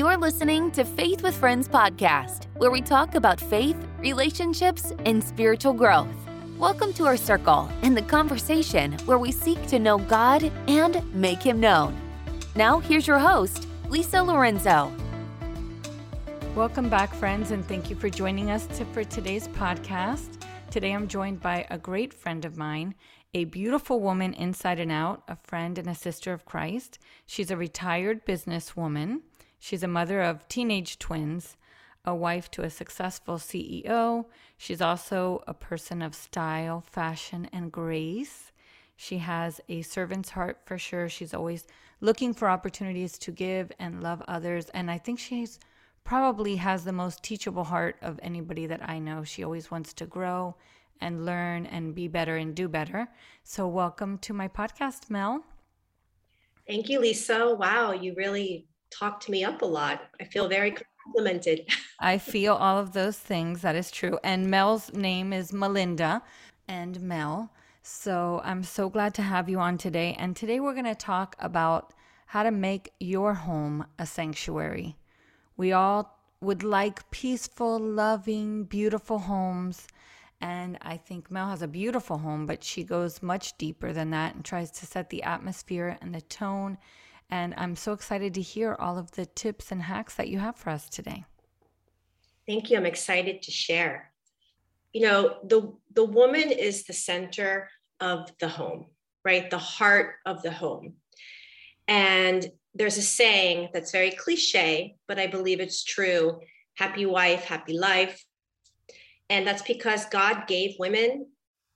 You're listening to Faith with Friends podcast, where we talk about faith, relationships, and spiritual growth. Welcome to our circle and the conversation where we seek to know God and make Him known. Now, here's your host, Lisa Lorenzo. Welcome back, friends, and thank you for joining us to, for today's podcast. Today, I'm joined by a great friend of mine, a beautiful woman inside and out, a friend and a sister of Christ. She's a retired businesswoman. She's a mother of teenage twins, a wife to a successful CEO. She's also a person of style, fashion, and grace. She has a servant's heart for sure. She's always looking for opportunities to give and love others. And I think she's probably has the most teachable heart of anybody that I know. She always wants to grow and learn and be better and do better. So, welcome to my podcast, Mel. Thank you, Lisa. Wow, you really talked me up a lot. I feel very complimented. I feel all of those things. That is true. And Mel's name is Melinda and Mel. So, I'm so glad to have you on today. And today we're going to talk about how to make your home a sanctuary. We all would like peaceful, loving, beautiful homes. And I think Mel has a beautiful home, but she goes much deeper than that and tries to set the atmosphere and the tone. And I'm so excited to hear all of the tips and hacks that you have for us today. Thank you. I'm excited to share. You know, the the woman is the center of the home, right? The heart of the home. And there's a saying that's very cliche, but I believe it's true happy wife, happy life. And that's because God gave women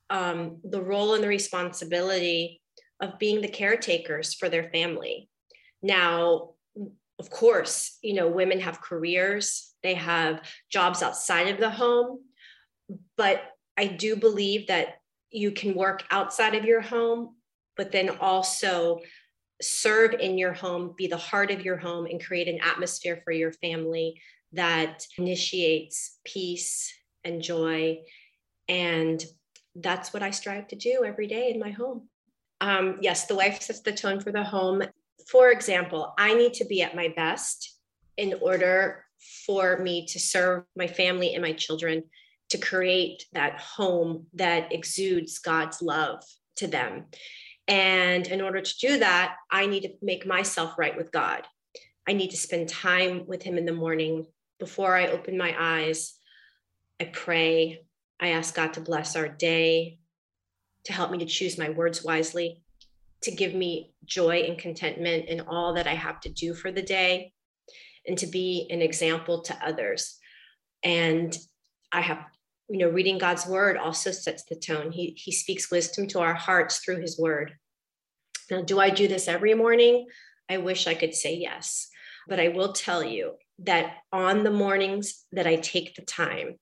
um, the role and the responsibility of being the caretakers for their family. Now, of course, you know, women have careers, they have jobs outside of the home, but I do believe that you can work outside of your home, but then also serve in your home, be the heart of your home, and create an atmosphere for your family that initiates peace and joy. And that's what I strive to do every day in my home. Um, yes, the wife sets the tone for the home. For example, I need to be at my best in order for me to serve my family and my children to create that home that exudes God's love to them. And in order to do that, I need to make myself right with God. I need to spend time with Him in the morning before I open my eyes. I pray. I ask God to bless our day, to help me to choose my words wisely, to give me joy and contentment in all that I have to do for the day, and to be an example to others. And I have, you know, reading God's word also sets the tone. He, he speaks wisdom to our hearts through his word. Now, do I do this every morning? I wish I could say yes. But I will tell you that on the mornings that I take the time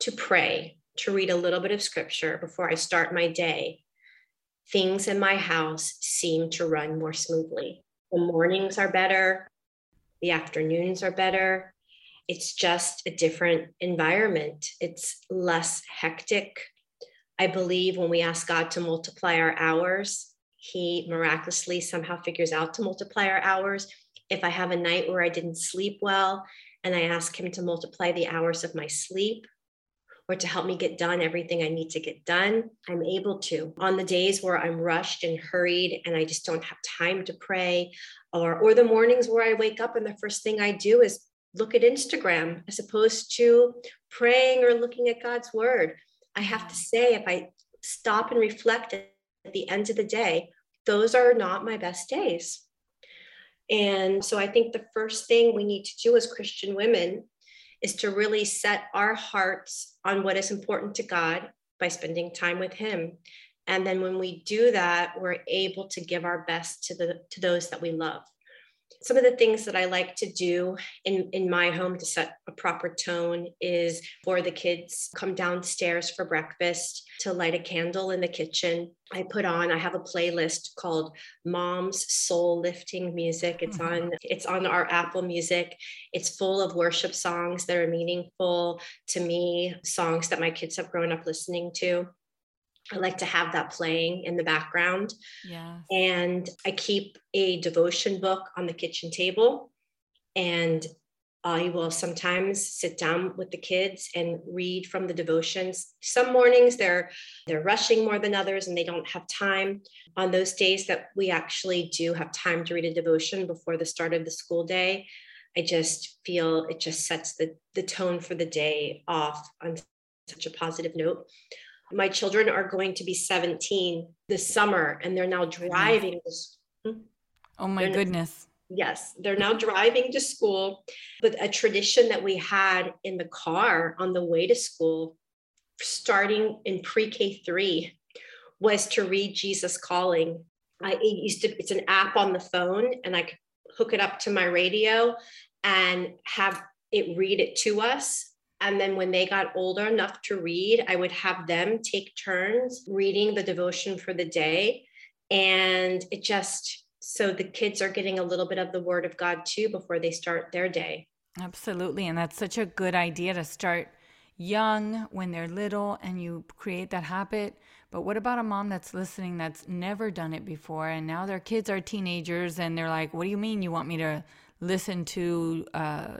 to pray, to read a little bit of scripture before I start my day, things in my house seem to run more smoothly. The mornings are better, the afternoons are better. It's just a different environment, it's less hectic. I believe when we ask God to multiply our hours, He miraculously somehow figures out to multiply our hours. If I have a night where I didn't sleep well and I ask Him to multiply the hours of my sleep, or to help me get done everything I need to get done, I'm able to. On the days where I'm rushed and hurried and I just don't have time to pray, or, or the mornings where I wake up and the first thing I do is look at Instagram as opposed to praying or looking at God's word. I have to say, if I stop and reflect at the end of the day, those are not my best days. And so I think the first thing we need to do as Christian women is to really set our hearts on what is important to God by spending time with Him. And then when we do that, we're able to give our best to the to those that we love some of the things that I like to do in, in my home to set a proper tone is for the kids come downstairs for breakfast to light a candle in the kitchen. I put on, I have a playlist called Mom's Soul Lifting Music. It's mm-hmm. on, it's on our Apple Music. It's full of worship songs that are meaningful to me, songs that my kids have grown up listening to. I like to have that playing in the background. Yeah. And I keep a devotion book on the kitchen table. And I will sometimes sit down with the kids and read from the devotions. Some mornings they're they're rushing more than others and they don't have time. On those days that we actually do have time to read a devotion before the start of the school day, I just feel it just sets the, the tone for the day off on such a positive note. My children are going to be 17 this summer and they're now driving. This, hmm? oh my they're goodness. Yes, they're now driving to school. But a tradition that we had in the car on the way to school, starting in pre K three, was to read Jesus Calling. I used to, it's an app on the phone, and I could hook it up to my radio and have it read it to us. And then when they got older enough to read, I would have them take turns reading the devotion for the day. And it just, so the kids are getting a little bit of the word of God too before they start their day. Absolutely. And that's such a good idea to start young when they're little and you create that habit. But what about a mom that's listening that's never done it before and now their kids are teenagers and they're like, what do you mean you want me to listen to a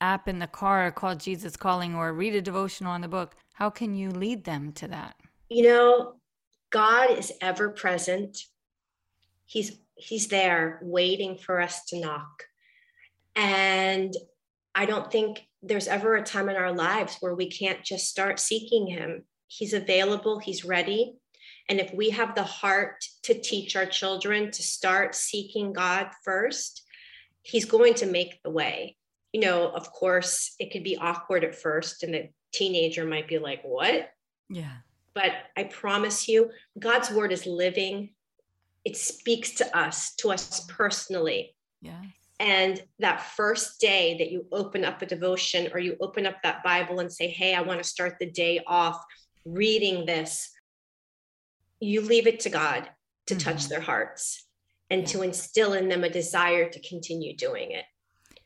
app in the car called Jesus Calling or read a devotional on the book? How can you lead them to that? You know, God is ever present. He's he's there waiting for us to knock. And I don't think there's ever a time in our lives where we can't just start seeking him. He's available, he's ready. And if we have the heart to teach our children to start seeking God first, he's going to make the way. You know, of course, it could be awkward at first, and the teenager might be like, What? Yeah. But I promise you, God's word is living, it speaks to us, to us personally. Yeah. And that first day that you open up a devotion or you open up that Bible and say, Hey, I want to start the day off reading this, you leave it to God to mm-hmm. touch their hearts and yeah. to instill in them a desire to continue doing it.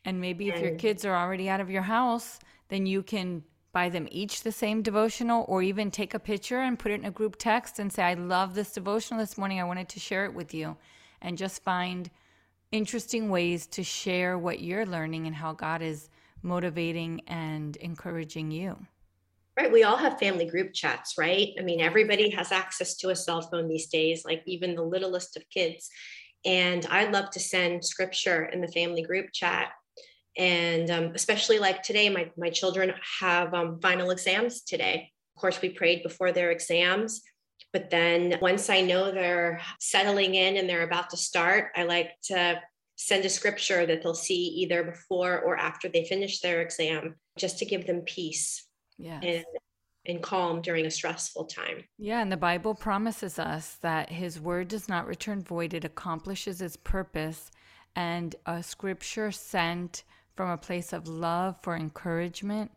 And maybe if and, your kids are already out of your house, then you can buy them each the same devotional or even take a picture and put it in a group text and say, I love this devotional this morning. I wanted to share it with you. And just find interesting ways to share what you're learning and how God is motivating and encouraging you. Right. We all have family group chats, right? I mean, everybody has access to a cell phone these days, like even the littlest of kids. And I love to send scripture in the family group chat and um, especially like today my, my children have um, final exams today of course we prayed before their exams but then once i know they're settling in and they're about to start i like to send a scripture that they'll see either before or after they finish their exam just to give them peace yes. and and calm during a stressful time. Yeah, and the Bible promises us that his word does not return void, it accomplishes its purpose. And a scripture sent from a place of love for encouragement,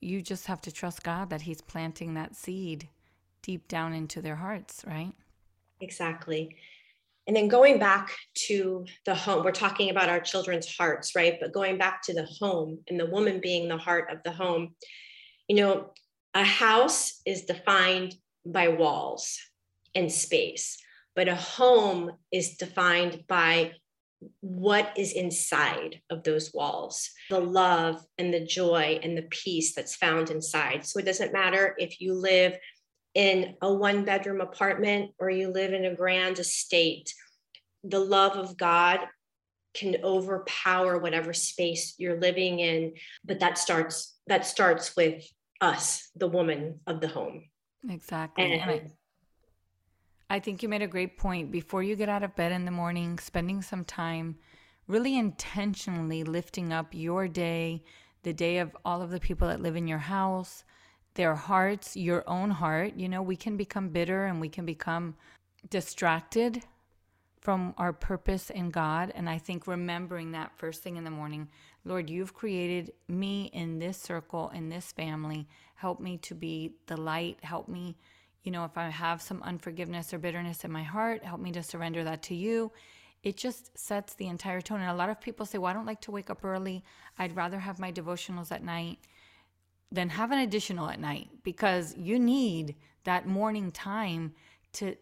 you just have to trust God that He's planting that seed deep down into their hearts, right? Exactly. And then going back to the home, we're talking about our children's hearts, right? But going back to the home and the woman being the heart of the home, you know, a house is defined by walls and space, but a home is defined by what is inside of those walls. The love and the joy and the peace that's found inside. So it doesn't matter if you live in a one bedroom apartment or you live in a grand estate, the love of God can overpower whatever space you're living in but that starts that starts with us the woman of the home. Exactly. And, and I, I think you made a great point. Before you get out of bed in the morning, spending some time really intentionally lifting up your day, the day of all of the people that live in your house, their hearts, your own heart. You know, we can become bitter and we can become distracted from our purpose in God. And I think remembering that first thing in the morning, Lord, you've created me in this circle, in this family. Help me to be the light. Help me you know, if I have some unforgiveness or bitterness in my heart, help me to surrender that to you. It just sets the entire tone. And a lot of people say, well, I don't like to wake up early. I'd rather have my devotionals at night than have an additional at night because you need that morning time to,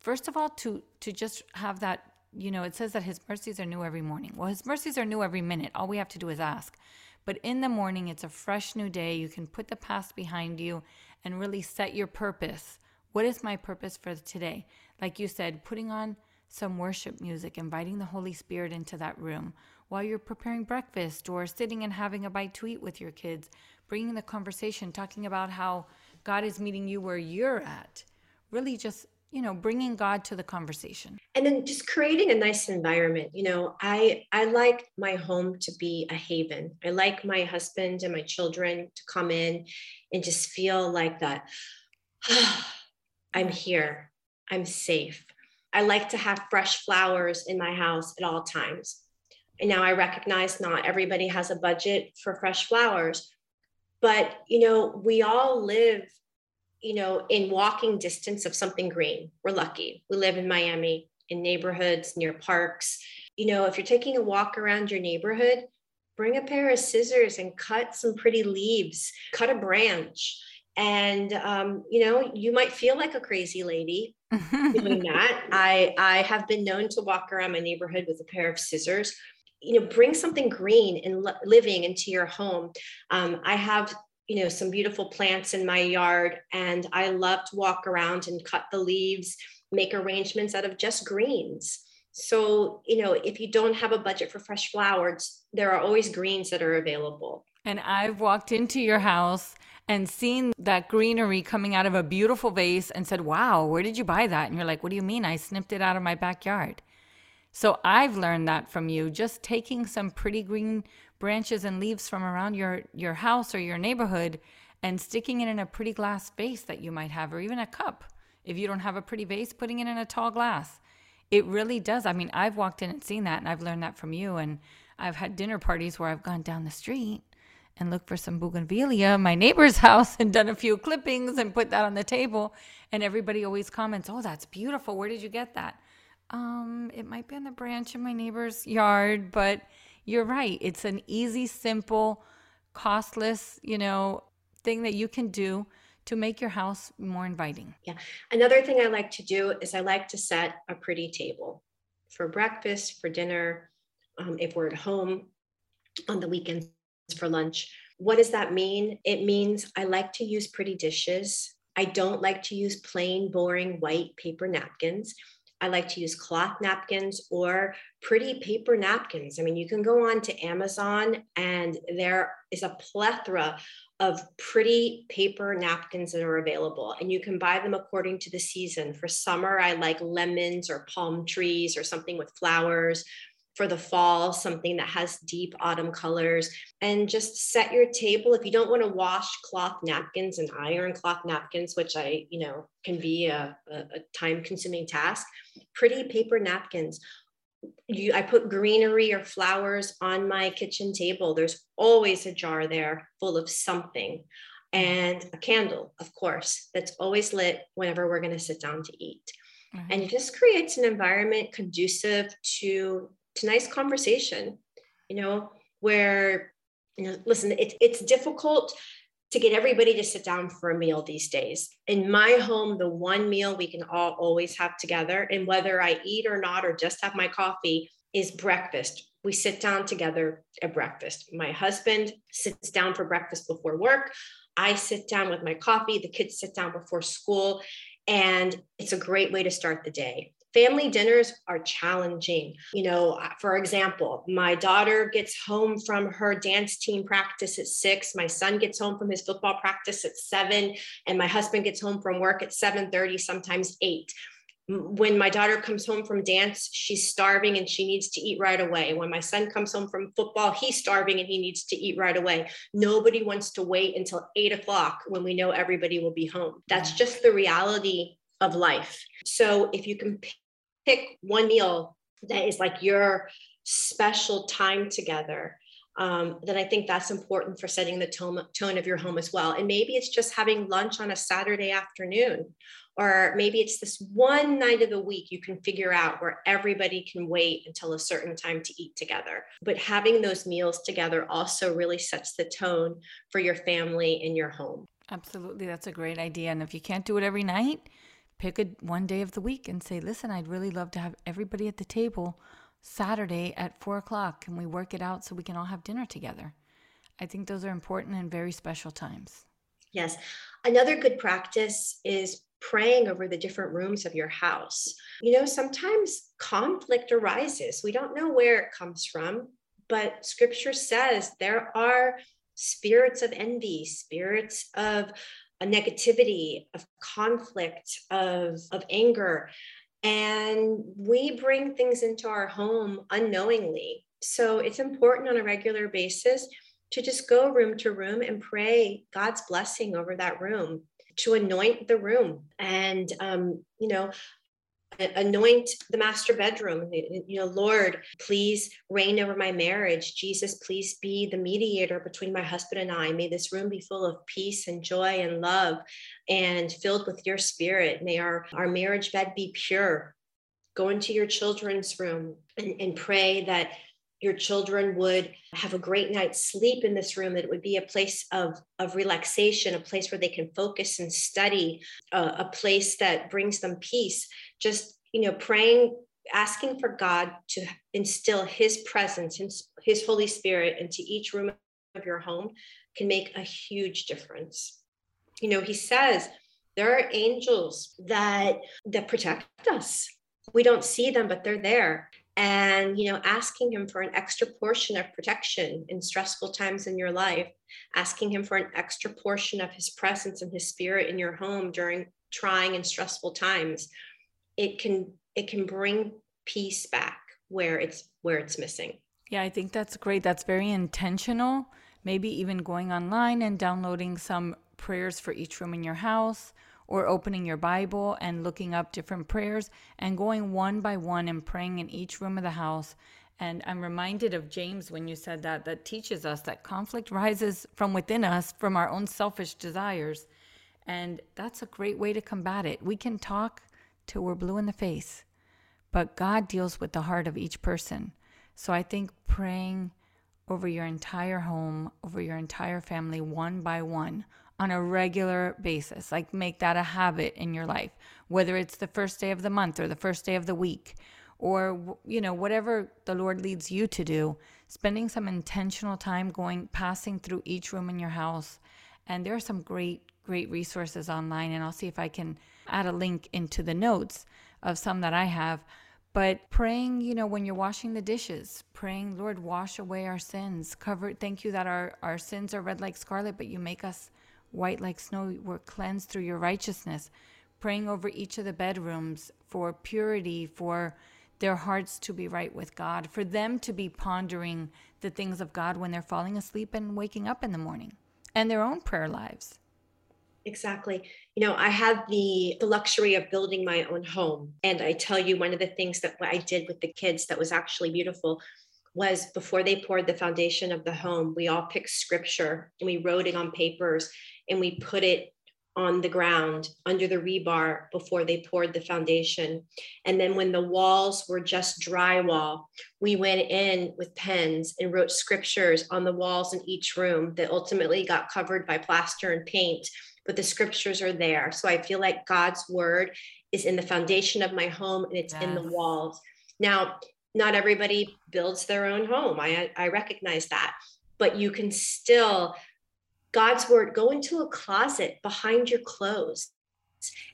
first of all, to, to just have that you know, it says that his mercies are new every morning. Well, his mercies are new every minute. All we have to do is ask. But in the morning, it's a fresh new day. You can put the past behind you and really set your purpose. What is my purpose for today? Like you said, putting on some worship music, inviting the Holy Spirit into that room while you're preparing breakfast or sitting and having a bite to eat with your kids, bringing the conversation, talking about how God is meeting you where you're at. Really just you know bringing god to the conversation. And then just creating a nice environment you know i i like my home to be a haven. I like my husband and my children to come in and just feel like that i'm here. I'm safe. I like to have fresh flowers in my house at all times. And now i recognize not everybody has a budget for fresh flowers but you know we all live you know, in walking distance of something green. We're lucky. We live in Miami in neighborhoods near parks. You know, if you're taking a walk around your neighborhood, bring a pair of scissors and cut some pretty leaves, cut a branch. And um, you know, you might feel like a crazy lady doing that. I I have been known to walk around my neighborhood with a pair of scissors. You know, bring something green and living into your home. Um, I have you know some beautiful plants in my yard and i love to walk around and cut the leaves make arrangements out of just greens. So you know if you don't have a budget for fresh flowers there are always greens that are available. And i've walked into your house and seen that greenery coming out of a beautiful vase and said wow where did you buy that? And you're like what do you mean? I snipped it out of my backyard. So I've learned that from you, just taking some pretty green branches and leaves from around your your house or your neighborhood and sticking it in a pretty glass vase that you might have or even a cup. If you don't have a pretty vase, putting it in a tall glass. It really does. I mean, I've walked in and seen that and I've learned that from you and I've had dinner parties where I've gone down the street and looked for some bougainvillea in my neighbor's house and done a few clippings and put that on the table and everybody always comments, "Oh, that's beautiful. Where did you get that?" Um, it might be on the branch in my neighbor's yard, but you're right. It's an easy, simple, costless, you know, thing that you can do to make your house more inviting. Yeah. Another thing I like to do is I like to set a pretty table for breakfast, for dinner, um, if we're at home on the weekends for lunch. What does that mean? It means I like to use pretty dishes. I don't like to use plain, boring white paper napkins. I like to use cloth napkins or pretty paper napkins. I mean, you can go on to Amazon and there is a plethora of pretty paper napkins that are available and you can buy them according to the season. For summer, I like lemons or palm trees or something with flowers for the fall, something that has deep autumn colors, and just set your table. If you don't want to wash cloth napkins and iron cloth napkins, which I, you know, can be a, a time consuming task, pretty paper napkins. You, I put greenery or flowers on my kitchen table. There's always a jar there full of something and a candle, of course, that's always lit whenever we're going to sit down to eat. Mm-hmm. And it just creates an environment conducive to to nice conversation, you know, where, you know, listen, it, it's difficult to get everybody to sit down for a meal these days. In my home, the one meal we can all always have together, and whether I eat or not, or just have my coffee, is breakfast. We sit down together at breakfast. My husband sits down for breakfast before work. I sit down with my coffee. The kids sit down before school. And it's a great way to start the day. Family dinners are challenging. You know, uh, for example, my daughter gets home from her dance team practice at six. My son gets home from his football practice at seven, and my husband gets home from work at seven thirty, sometimes eight when my daughter comes home from dance, she's starving and she needs to eat right away. When my son comes home from football, he's starving and he needs to eat right away. Nobody wants to wait until eight o'clock when we know everybody will be home. That's mm. just the reality of life. So if you can pick one meal that is like your special time together um, then I think that's important for setting the tone, tone of your home as well. And maybe it's just having lunch on a Saturday afternoon, or maybe it's this one night of the week you can figure out where everybody can wait until a certain time to eat together. But having those meals together also really sets the tone for your family and your home. Absolutely. That's a great idea. And if you can't do it every night, pick a one day of the week and say, listen, I'd really love to have everybody at the table Saturday at four o'clock. Can we work it out so we can all have dinner together? I think those are important and very special times. Yes. Another good practice is praying over the different rooms of your house. You know, sometimes conflict arises. We don't know where it comes from, but scripture says there are spirits of envy, spirits of a negativity, of conflict, of, of anger. And we bring things into our home unknowingly. So it's important on a regular basis to just go room to room and pray God's blessing over that room, to anoint the room and, um, you know, anoint the master bedroom. You know lord please reign over my marriage. Jesus please be the mediator between my husband and i. May this room be full of peace and joy and love and filled with your spirit. May our our marriage bed be pure. Go into your children's room and, and pray that your children would have a great night's sleep in this room that it would be a place of, of relaxation a place where they can focus and study uh, a place that brings them peace. Just you know praying asking for god to instill his presence his, his holy spirit into each room of your home can make a huge difference. You know he says there are angels that that protect us. We don't see them but they're there and you know asking him for an extra portion of protection in stressful times in your life asking him for an extra portion of his presence and his spirit in your home during trying and stressful times it can it can bring peace back where it's where it's missing. Yeah i think that's great. That's very intentional. Maybe even going online and downloading some prayers for each room in your house or opening your Bible and looking up different prayers and going one by one and praying in each room of the house. And I'm reminded of James when you said that, that teaches us that conflict rises from within us from our own selfish desires. And that's a great way to combat it. We can talk till we're blue in the face, but God deals with the heart of each person. So I think praying over your entire home, over your entire family, one by one, on a regular basis. Like make that a habit in your life, whether it's the first day of the month or the first day of the week or you know whatever the Lord leads you to do, spending some intentional time going passing through each room in your house. And there are some great great resources online and I'll see if I can add a link into the notes of some that I have. But praying, you know, when you're washing the dishes, praying, Lord, wash away our sins. Cover thank you that our, our sins are red like scarlet, but you make us white like snow, were cleansed through your righteousness. Praying over each of the bedrooms for purity, for their hearts to be right with God, for them to be pondering the things of God when they're falling asleep and waking up in the morning, and their own prayer lives. Exactly. You know, I had the the luxury of building my own home, and I tell you, one of the things that I did with the kids that was actually beautiful was before they poured the foundation of the home, we all picked scripture and we wrote it on papers and we put it on the ground under the rebar before they poured the foundation. And then when the walls were just drywall, we went in with pens and wrote scriptures on the walls in each room that ultimately got covered by plaster and paint. But the scriptures are there. So I feel like God's word is in the foundation of my home and it's yes. in the walls. Now, not everybody builds their own home. I, I recognize that. But you can still God's word, go into a closet behind your clothes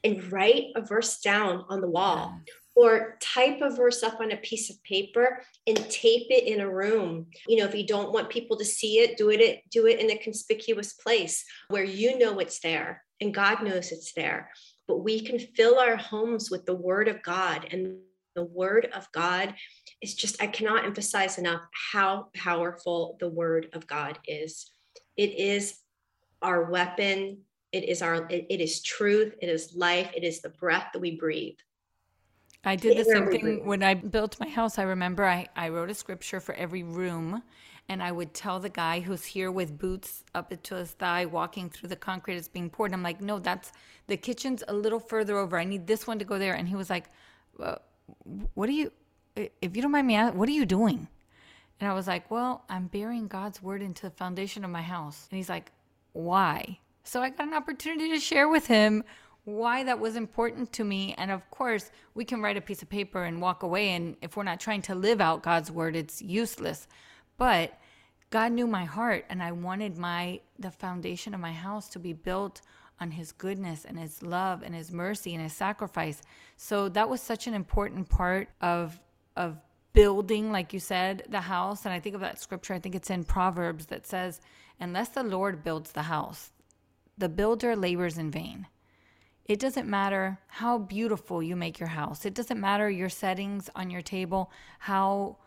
and write a verse down on the wall or type a verse up on a piece of paper and tape it in a room. You know, if you don't want people to see it, do it do it in a conspicuous place where you know it's there and God knows it's there. But we can fill our homes with the word of God and the word of God is just I cannot emphasize enough how powerful the word of God is. It is our weapon. It is our it, it is truth. It is life. It is the breath that we breathe. I did the same thing when I built my house. I remember I, I wrote a scripture for every room and I would tell the guy who's here with boots up to his thigh walking through the concrete that's being poured. I'm like, no, that's the kitchen's a little further over. I need this one to go there. And he was like, well, what are you, if you don't mind me asking, what are you doing? And I was like, well, I'm burying God's word into the foundation of my house. And he's like, why. So I got an opportunity to share with him why that was important to me. And of course, we can write a piece of paper and walk away. And if we're not trying to live out God's word, it's useless. But God knew my heart, and I wanted my the foundation of my house to be built on his goodness and his love and his mercy and his sacrifice. So that was such an important part of of building like you said the house and I think of that scripture I think it's in Proverbs that says unless the Lord builds the house the builder labors in vain. It doesn't matter how beautiful you make your house. It doesn't matter your settings on your table, how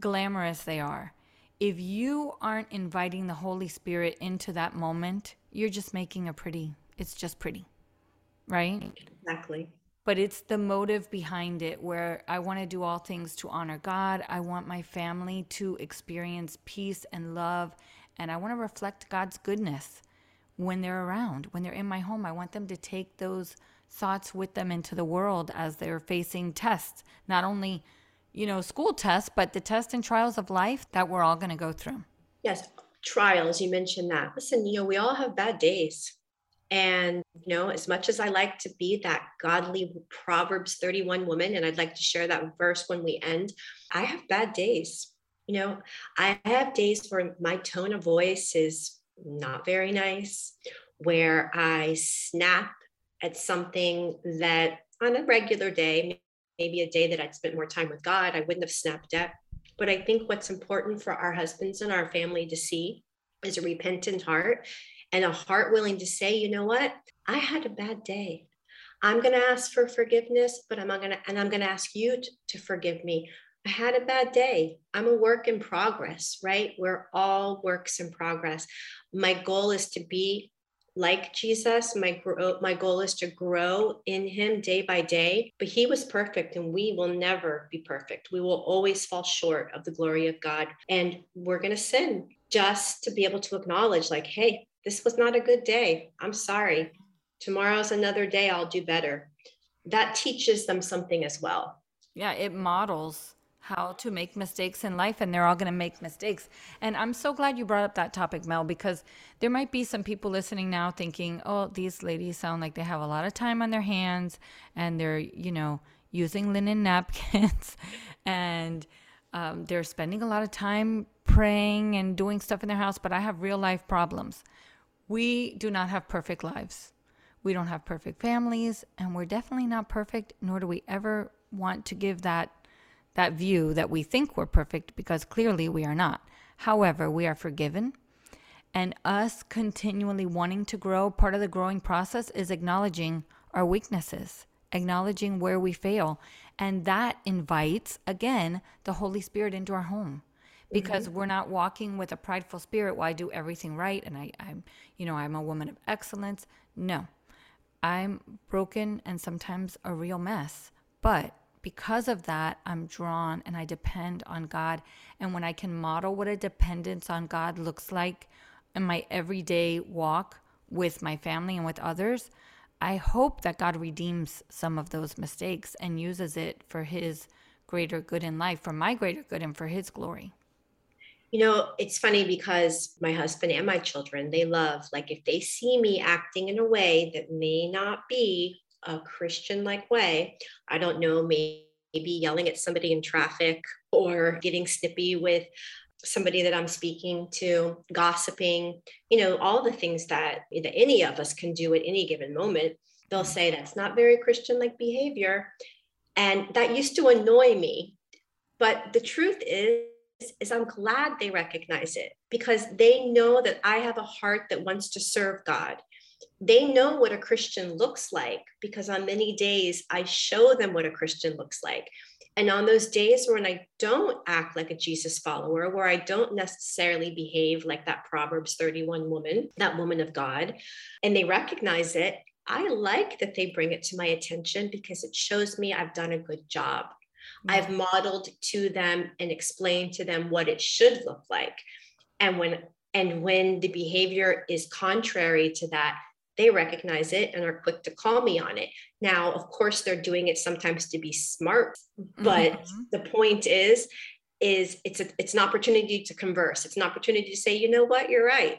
glamorous they are. If you aren't inviting the Holy Spirit into that moment, you're just making a pretty, it's just pretty, right? Exactly. But it's the motive behind it where I want to do all things to honor God. I want my family to experience peace and love, and I want to reflect God's goodness when they're around, when they're in my home. I want them to take those thoughts with them into the world as they're facing tests, not only, you know, school tests, but the tests and trials of life that we're all going to go through. Yes, trials, you mentioned that. Listen, you know, we all have bad days. And, you know, as much as I like to be that godly Proverbs 31 woman, and I'd like to share that verse when we end, I have bad days. You know, I have days where my tone of voice is not very nice, where I snap at something that on a regular day, maybe a day that I'd spent more time with God, I wouldn't have snapped at. But I think what's important for our husbands and our family to see is a repentant heart and a heart willing to say, you know what? I had a bad day. I'm going to ask for forgiveness, but I'm going to, and I'm going to ask you to, to forgive me I had a bad day. I'm a work in progress, right? We're all works in progress. My goal is to be like Jesus. My my goal is to grow in him day by day. But he was perfect and we will never be perfect. We will always fall short of the glory of God and we're going to sin just to be able to acknowledge like, "Hey, this was not a good day. I'm sorry. Tomorrow's another day. I'll do better." That teaches them something as well. Yeah, it models how to make mistakes in life and they're all going to make mistakes. And I'm so glad you brought up that topic, Mel, because there might be some people listening now thinking, "Oh, these ladies sound like they have a lot of time on their hands and they're, you know, using linen napkins and um, they're spending a lot of time praying and doing stuff in their house, but I have real life problems. We do not have perfect lives. We don't have perfect families, and we're definitely not perfect, nor do we ever want to give that that view that we think we're perfect because clearly we are not. However, we are forgiven. And us continually wanting to grow, part of the growing process is acknowledging our weaknesses, acknowledging where we fail. And that invites, again, the Holy Spirit into our home because mm-hmm. we're not walking with a prideful spirit. Well, I do everything right. And I, I'm, you know, I'm a woman of excellence. No, I'm broken and sometimes a real mess. But because of that, I'm drawn and I depend on God. And when I can model what a dependence on God looks like in my everyday walk with my family and with others, I hope that God redeems some of those mistakes and uses it for His greater good in life, for my greater good and for His glory. You know, it's funny because my husband and my children, they love, like, if they see me acting in a way that may not be a Christian like way. I don't know, maybe yelling at somebody in traffic or getting snippy with somebody that I'm speaking to, gossiping, you know, all the things that, that any of us can do at any given moment. They'll say that's not very Christian like behavior. And that used to annoy me. But the truth is, is I'm glad they recognize it because they know that I have a heart that wants to serve God they know what a Christian looks like because on many days I show them what a Christian looks like. And on those days when I don't act like a Jesus follower, where I don't necessarily behave like that Proverbs 31 woman, that woman of God, and they recognize it, I like that they bring it to my attention because it shows me I've done a good job. I've modeled to them and explained to them what it should look like. And when and when the behavior is contrary to that, they recognize it and are quick to call me on it. Now, of course, they're doing it sometimes to be smart, but mm-hmm. the point is, is it's a, it's an opportunity to converse. It's an opportunity to say, you know what, you're right.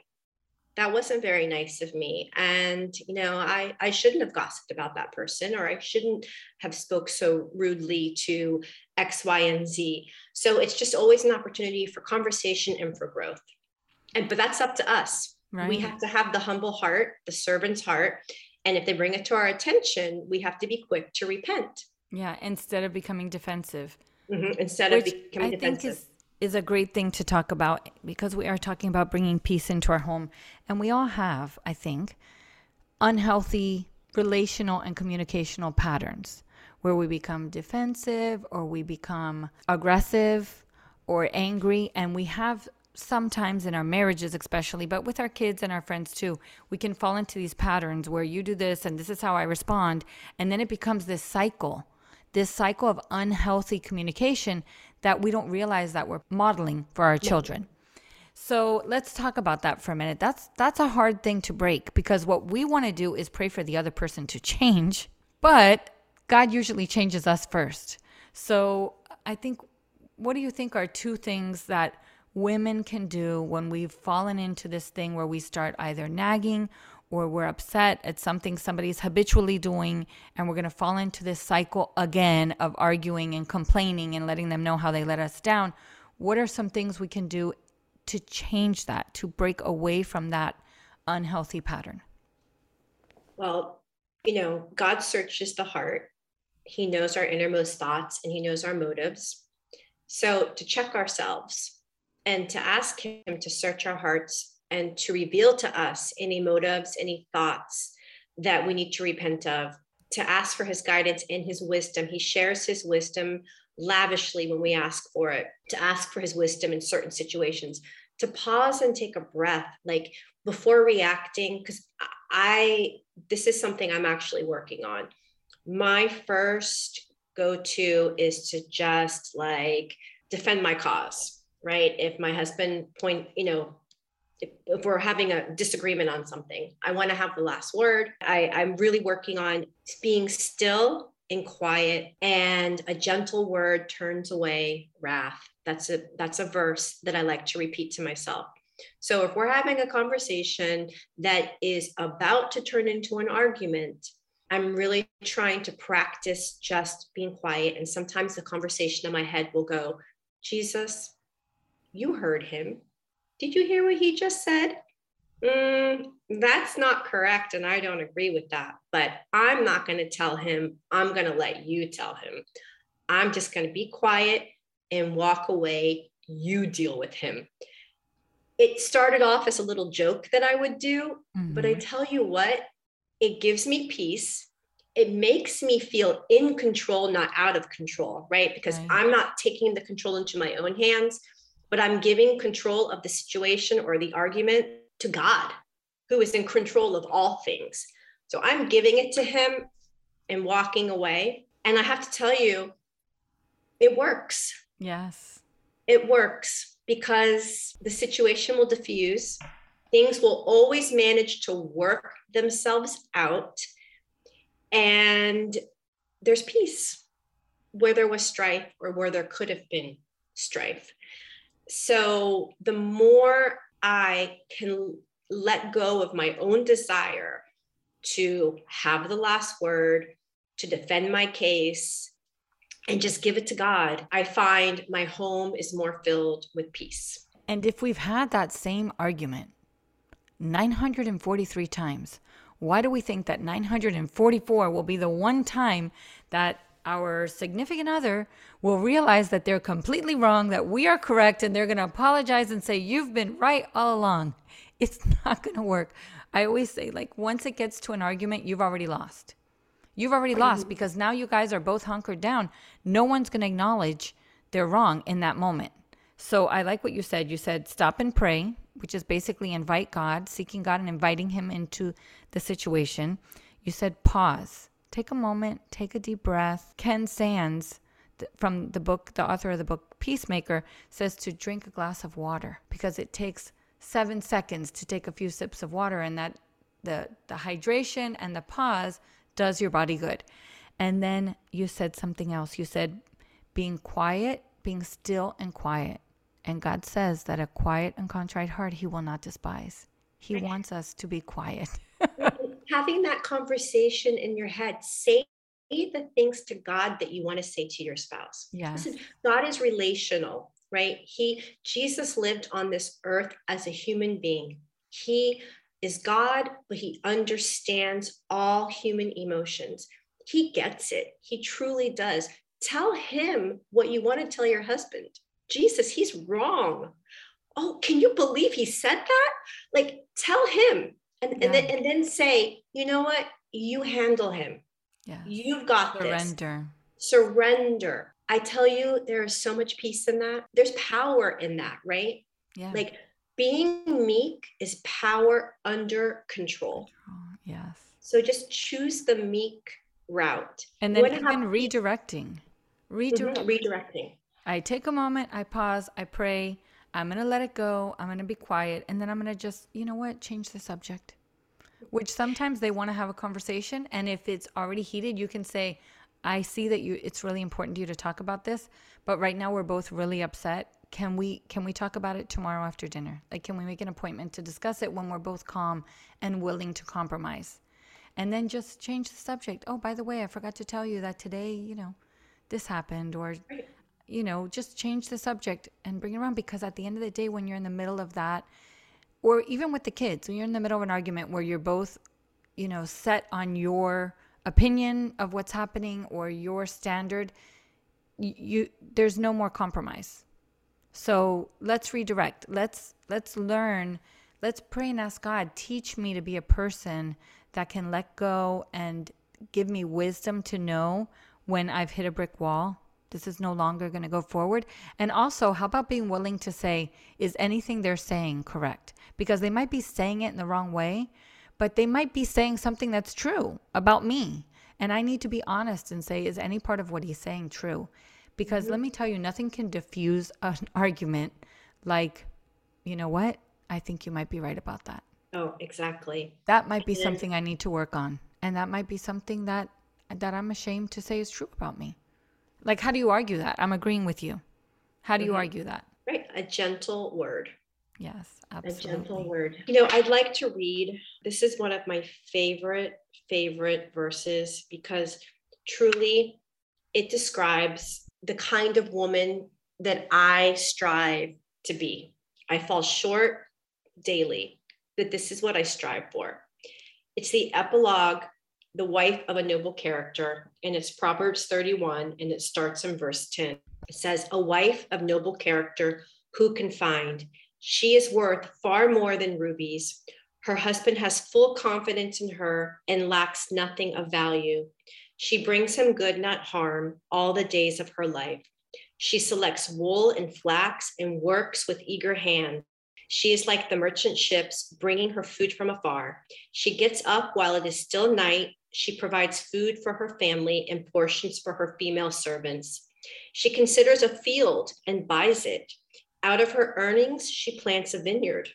That wasn't very nice of me. And you know i i shouldn't have gossiped about that person or i shouldn't have spoke so rudely to x y and z. So it's just always an opportunity for conversation and for growth. And but that's up to us. Right. we have to have the humble heart the servant's heart. And if they bring it to our attention we have to be quick to repent. Yeah instead of becoming defensive. Mm-hmm. instead Which of becoming I defensive is a great thing to talk about because we are talking about bringing peace into our home. And we all have, I think, unhealthy relational and communicational patterns where we become defensive or we become aggressive or angry. And we have sometimes in our marriages, especially, but with our kids and our friends too, we can fall into these patterns where you do this and this is how I respond. And then it becomes this cycle this cycle of unhealthy communication that we don't realize that we're modeling for our children. So let's talk about that for a minute. That's that's a hard thing to break because what we want to do is pray for the other person to change, but God usually changes us first. So I think what do you think are two things that women can do when we've fallen into this thing where we start either nagging or we're upset at something somebody's habitually doing and we're going to fall into this cycle again of arguing and complaining and letting them know how they let us down what are some things we can do to change that to break away from that unhealthy pattern? Well you know god searches the heart. He knows our innermost thoughts and he knows our motives. So to check ourselves and to ask him to search our hearts and to reveal to us any motives, any thoughts that we need to repent of, to ask for his guidance and his wisdom. He shares his wisdom lavishly when we ask for it, to ask for his wisdom in certain situations, to pause and take a breath, like before reacting, because I, this is something I'm actually working on. My first go to is to just like defend my cause, right? If my husband point, you know, if, if we're having a disagreement on something, I want to have the last word. I, I'm really working on being still and quiet and a gentle word turns away wrath. That's a that's a verse that I like to repeat to myself. So if we're having a conversation that is about to turn into an argument, I'm really trying to practice just being quiet. And sometimes the conversation in my head will go, Jesus, you heard him. Did you hear what he just said? Mm, that's not correct. And I don't agree with that. But I'm not going to tell him. I'm going to let you tell him. I'm just going to be quiet and walk away. You deal with him. It started off as a little joke that I would do. Mm-hmm. But I mm-hmm. tell you what, it gives me peace. It makes me feel in control, not out of control, right? Because right. I'm not taking the control into my own hands but I'm giving control of the situation or the argument to God, who is in control of all things. So I'm giving it to Him and walking away. And I have to tell you, it works. Yes. It works because the situation will diffuse. Things will always manage to work themselves out. And there's peace where there was strife or where there could have been strife so the more I can let go of my own desire to have the last word, to defend my case, and just give it to God, I find my home is more filled with peace. And if we've had that same argument 943 times, why do we think that 944 will be the one time that our significant other will realize that they're completely wrong, that we are correct, and they're going to apologize and say, You've been right all along. It's not going to work. I always say, like, once it gets to an argument, you've already lost. You've already lost because now you guys are both hunkered down. No one's going to acknowledge they're wrong in that moment. So I like what you said. You said stop and pray, which is basically invite God, seeking God and inviting Him into the situation. You said pause take a moment, take a deep breath. Ken Sande from the book, the author of the book Peacemaker, says to drink a glass of water because it takes seven seconds to take a few sips of water, and that the the hydration and the pause does your body good. And then you said something else. You said being quiet, being still and quiet. And God says that a quiet and contrite heart He will not despise. He wants us to be quiet. Having that conversation in your head, say the things to God that you want to say to your spouse. Yes. Listen, God is relational, right? He Jesus lived on this earth as a human being. He is God, but he understands all human emotions. He gets it. He truly does. Tell him what you want to tell your husband. Jesus, he's wrong. Oh, can you believe he said that? Like, tell him and, yeah. and, then, and then say, you know what? You handle him. Yeah. You've got Surrender. this. Surrender. Surrender. I tell you, there is so much peace in that. There's power in that, right? Yeah. Like being meek is power under control. Yes. So just choose the meek route. And then even redirecting. Redirecting. Mm-hmm. Redirecting. I take a moment, I pause, I pray. I'm going to let it go. I'm going to be quiet. And then I'm going to just, you know what, change the subject. Which sometimes they want to have a conversation. And if it's already heated, you can say, I see that you it's really important to you to talk about this, but right now we're both really upset. Can we can we talk about it tomorrow after dinner? Like can we make an appointment to discuss it when we're both calm and willing to compromise? And then just change the subject. Oh, by the way, I forgot to tell you that today, you know, this happened or you know, just change the subject and bring it around because at the end of the day when you're in the middle of that or even with the kids, when you're in the middle of an argument where you're both, you know, set on your opinion of what's happening or your standard, you, there's no more compromise. So let's redirect. Let's let's learn. Let's pray and ask God, teach me to be a person that can let go and give me wisdom to know when I've hit a brick wall. This is no longer going to go forward. And also, how about being willing to say, is anything they're saying correct? Because they might be saying it in the wrong way, but they might be saying something that's true about me. And I need to be honest and say, is any part of what he's saying true? Because mm-hmm. let me tell you, nothing can diffuse an argument like, you know what? I think you might be right about that. Oh, exactly. That might be something I need to work on. And that might be something that that I'm ashamed to say is true about me. Like how do you argue that? I'm agreeing with you. How do you mm-hmm. argue that? Right, a gentle word. Yes, absolutely. A gentle word. You know, I'd like to read. This is one of my favorite favorite verses because truly it describes the kind of woman that I strive to be. I fall short daily, that this is what I strive for. It's the epilogue, the wife of a noble character, and it's Proverbs 31, and it starts in verse 10. It says, A wife of noble character who can find? She is worth far more than rubies. Her husband has full confidence in her and lacks nothing of value. She brings him good, not harm, all the days of her life. She selects wool and flax and works with eager hand. She is like the merchant ships, bringing her food from afar. She gets up while it is still night. She provides food for her family and portions for her female servants. She considers a field and buys it. Out of her earnings, she plants a vineyard.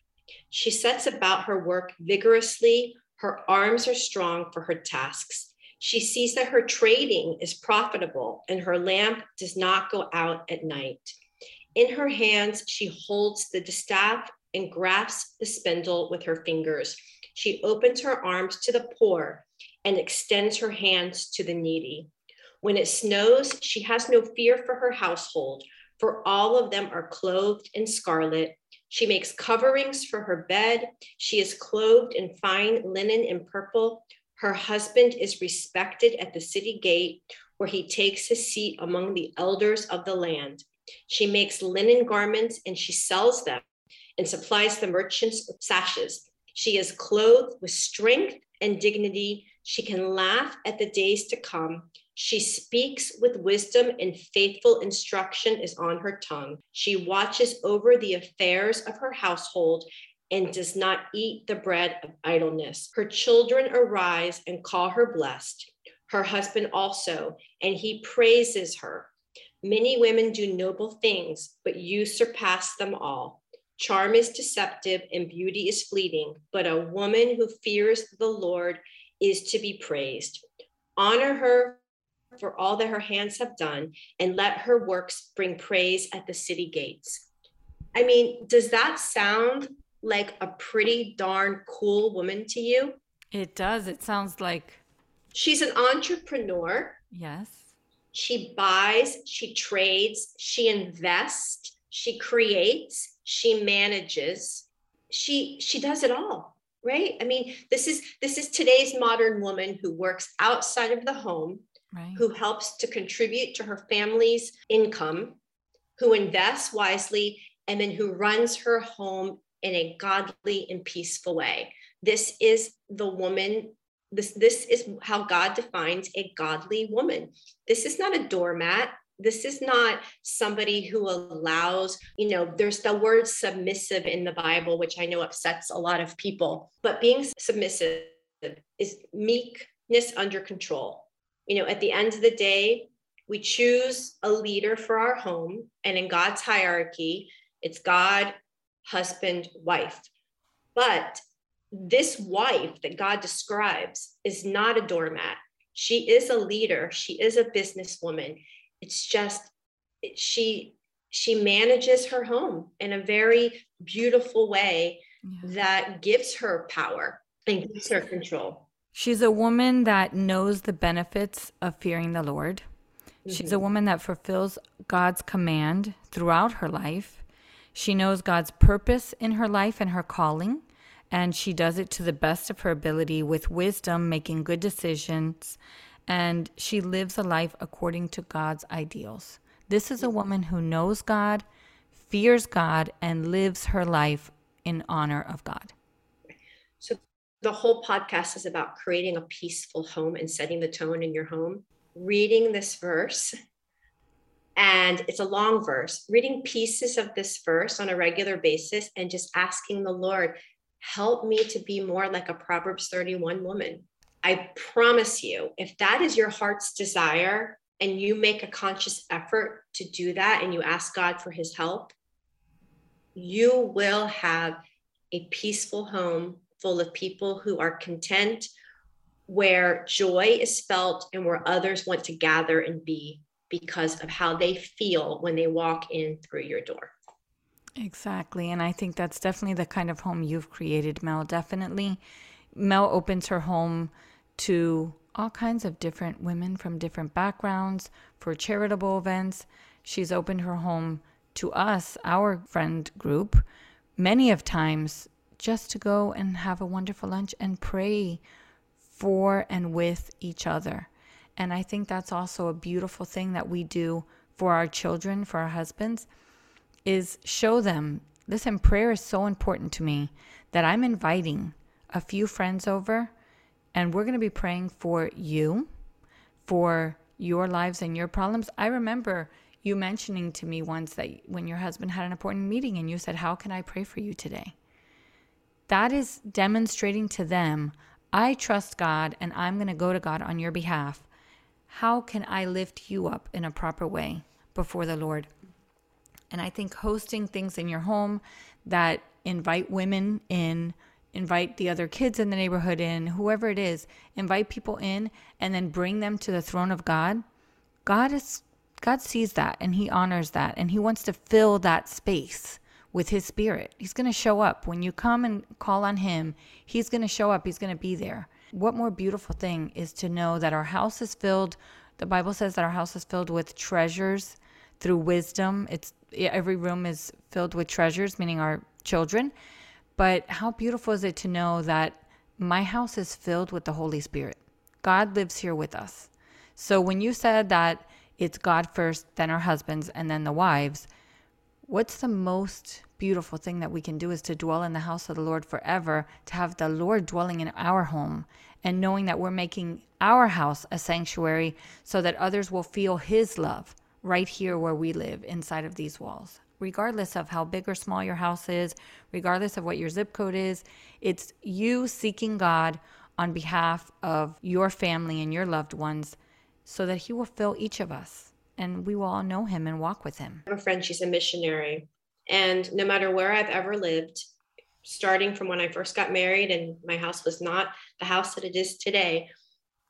She sets about her work vigorously. Her arms are strong for her tasks. She sees that her trading is profitable and her lamp does not go out at night. In her hands, she holds the distaff and grasps the spindle with her fingers. She opens her arms to the poor and extends her hands to the needy. When it snows, she has no fear for her household, for all of them are clothed in scarlet. She makes coverings for her bed. She is clothed in fine linen and purple. Her husband is respected at the city gate, where he takes his seat among the elders of the land. She makes linen garments and she sells them and supplies the merchants with sashes. She is clothed with strength and dignity. She can laugh at the days to come. She speaks with wisdom, and faithful instruction is on her tongue. She watches over the affairs of her household and does not eat the bread of idleness. Her children arise and call her blessed, her husband also, and he praises her. Many women do noble things, but you surpass them all. Charm is deceptive and beauty is fleeting, but a woman who fears the Lord is to be praised. Honor her for all that her hands have done, and let her works bring praise at the city gates. I mean, does that sound like a pretty darn cool woman to you? It does. It sounds like. She's an entrepreneur. Yes. She buys, she trades, she invests, she creates, she manages. She she does it all, right? I mean, this is this is today's modern woman who works outside of the home, right. who helps to contribute to her family's income, who invests wisely, and then who runs her home in a godly and peaceful way. This is the woman this this is how god defines a godly woman this is not a doormat this is not somebody who allows you know there's the word submissive in the bible which i know upsets a lot of people but being submissive is meekness under control you know at the end of the day we choose a leader for our home and in god's hierarchy it's god husband wife but this wife that God describes is not a doormat. She is a leader. She is a businesswoman. It's just she she manages her home in a very beautiful way yeah. that gives her power and gives her control. She's a woman that knows the benefits of fearing the Lord. Mm-hmm. She's a mm-hmm. woman that fulfills God's command throughout her life. She knows God's purpose in her life and her calling and she does it to the best of her ability with wisdom, making good decisions, and she lives a life according to God's ideals. This is a woman who knows God, fears God, and lives her life in honor of God. So, the whole podcast is about creating a peaceful home and setting the tone in your home. Reading this verse, and it's a long verse, reading pieces of this verse on a regular basis and just asking the Lord, help me to be more like a Proverbs 31 woman. I promise you, if that is your heart's desire and you make a conscious effort to do that and you ask God for his help, you will have a peaceful home full of people who are content, where joy is felt and where others want to gather and be because of how they feel when they walk in through your door. Exactly. And I think that's definitely the kind of home you've created, Mel. Definitely. Mel opens her home to all kinds of different women from different backgrounds for charitable events. She's opened her home to us, our friend group, many of times just to go and have a wonderful lunch and pray for and with each other. And I think that's also a beautiful thing that we do for our children, for our husbands is show them listen, prayer is so important to me that I'm inviting a few friends over and we're going to be praying for you, for your lives and your problems. I remember you mentioning to me once that when your husband had an important meeting and you said, How can I pray for you today? That is demonstrating to them, I trust God and I'm going to go to God on your behalf. How can I lift you up in a proper way before the Lord? And I think hosting things in your home that invite women in, invite the other kids in the neighborhood in, whoever it is, invite people in and then bring them to the throne of God. God is God sees that and he honors that and he wants to fill that space with his spirit. He's going to show up when you come and call on him. He's going to show up. He's going to be there. What more beautiful thing is to know that our house is filled the Bible says that our house is filled with treasures through wisdom. It's every room is filled with treasures, meaning our children. But how beautiful is it to know that my house is filled with the Holy Spirit? God lives here with us. So when you said that it's God first, then our husbands, and then the wives, what's the most beautiful thing that we can do is to dwell in the house of the Lord forever, to have the Lord dwelling in our home and knowing that we're making our house a sanctuary so that others will feel His love right here where we live inside of these walls. Regardless of how big or small your house is, regardless of what your zip code is, it's you seeking God on behalf of your family and your loved ones so that He will fill each of us and we will all know Him and walk with Him. I have a friend, she's a missionary. And no matter where I've ever lived, starting from when I first got married and my house was not the house that it is today,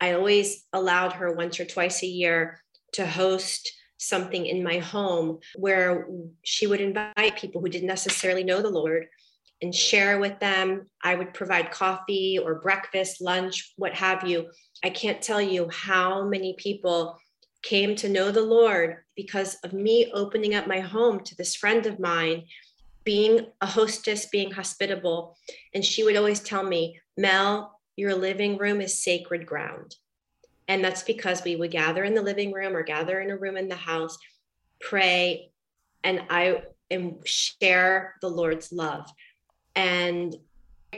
I always allowed her once or twice a year to host something in my home where she would invite people who didn't necessarily know the Lord and share with them. I would provide coffee or breakfast, lunch, what have you. I can't tell you how many people came to know the Lord because of me opening up my home to this friend of mine, being a hostess, being hospitable. And she would always tell me, Mel, your living room is sacred ground. And that's because we would gather in the living room or gather in a room in the house, pray, and I and share the Lord's love. And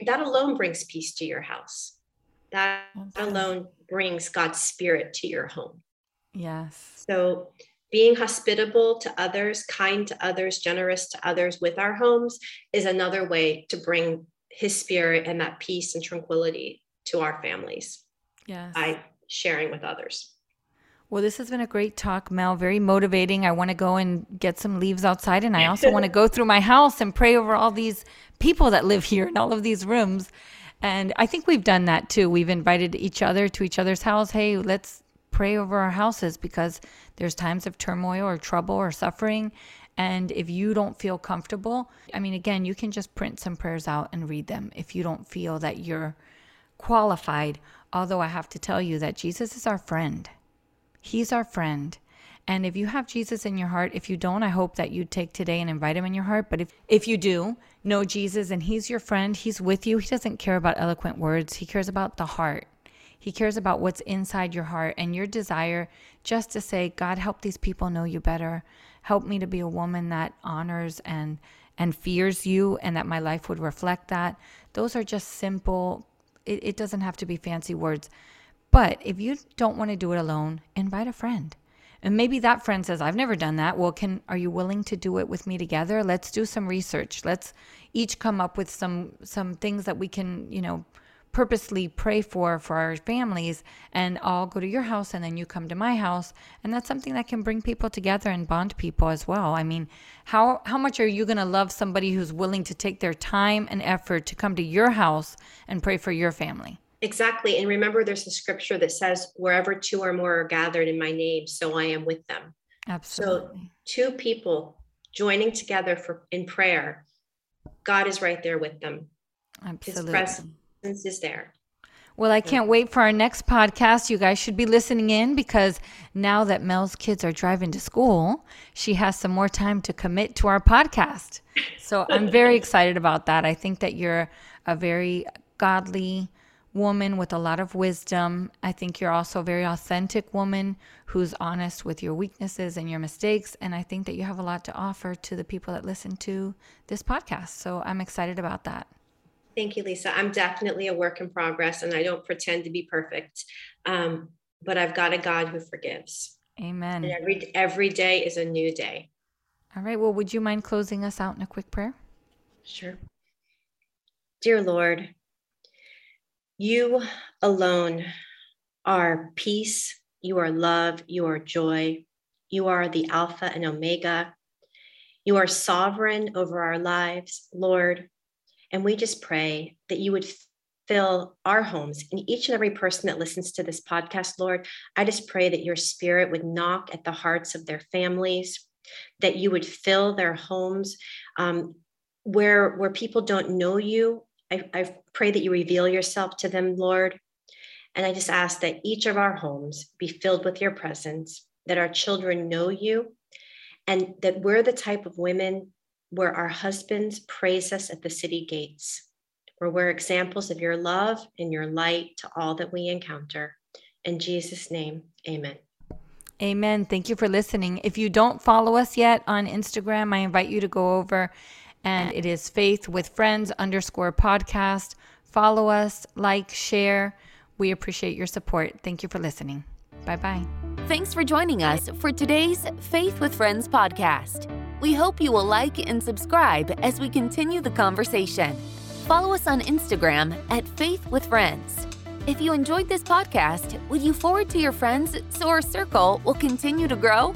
that alone brings peace to your house. That alone brings God's spirit to your home. Yes. So being hospitable to others, kind to others, generous to others with our homes is another way to bring his spirit and that peace and tranquility to our families. Yes. By sharing with others. Well, this has been a great talk, Mel. Very motivating. I want to go and get some leaves outside, and I also want to go through my house and pray over all these people that live here in all of these rooms. And I think we've done that too. We've invited each other to each other's house. Hey, let's pray over our houses because there's times of turmoil or trouble or suffering. And if you don't feel comfortable, I mean, again, you can just print some prayers out and read them if you don't feel that you're qualified. Although I have to tell you that Jesus is our friend. He's our friend. And if you have Jesus in your heart, if you don't, I hope that you take today and invite him in your heart. But if, if you do know Jesus and he's your friend, he's with you, he doesn't care about eloquent words, he cares about the heart. He cares about what's inside your heart and your desire just to say, God, help these people know you better. Help me to be a woman that honors and and fears you and that my life would reflect that. Those are just simple, it, it doesn't have to be fancy words. But if you don't want to do it alone, invite a friend. And maybe that friend says, I've never done that. Well, can are you willing to do it with me together? Let's do some research. Let's each come up with some some things that we can, you know, purposely pray for for our families and I'll go to your house and then you come to my house and that's something that can bring people together and bond people as well. I mean, how how much are you going to love somebody who's willing to take their time and effort to come to your house and pray for your family? Exactly. And remember, there's a scripture that says, wherever two or more are gathered in my name, so I am with them. Absolutely. So, two people joining together for in prayer, God is right there with them. Absolutely. His presence is there. Well, I can't wait for our next podcast. You guys should be listening in because now that Mel's kids are driving to school, she has some more time to commit to our podcast. So I'm very excited about that. I think that you're a very godly, woman with a lot of wisdom. I think you're also a very authentic woman who's honest with your weaknesses and your mistakes. And I think that you have a lot to offer to the people that listen to this podcast. So I'm excited about that. Thank you, Lisa. I'm definitely a work in progress and I don't pretend to be perfect. Um, but I've got a God who forgives. Amen. And every every day is a new day. All right. Well, would you mind closing us out in a quick prayer? Sure. Dear Lord, you alone are peace, you are love, you are joy, you are the Alpha and Omega. You are sovereign over our lives, Lord. And we just pray that you would fill our homes and each and every person that listens to this podcast, Lord. I just pray that your spirit would knock at the hearts of their families, that you would fill their homes um, where, where people don't know you I, I pray that you reveal yourself to them, Lord. And I just ask that each of our homes be filled with your presence, that our children know you, and that we're the type of women where our husbands praise us at the city gates, where we're examples of your love and your light to all that we encounter. In Jesus' name, amen. Amen. Thank you for listening. If you don't follow us yet on Instagram, I invite you to go over and it is Faith with Friends underscore podcast. Follow us, like, share. We appreciate your support. Thank you for listening. Bye bye. Thanks for joining us for today's Faith with Friends podcast. We hope you will like and subscribe as we continue the conversation. Follow us on Instagram at Faith with Friends. If you enjoyed this podcast, would you forward to your friends so our circle will continue to grow?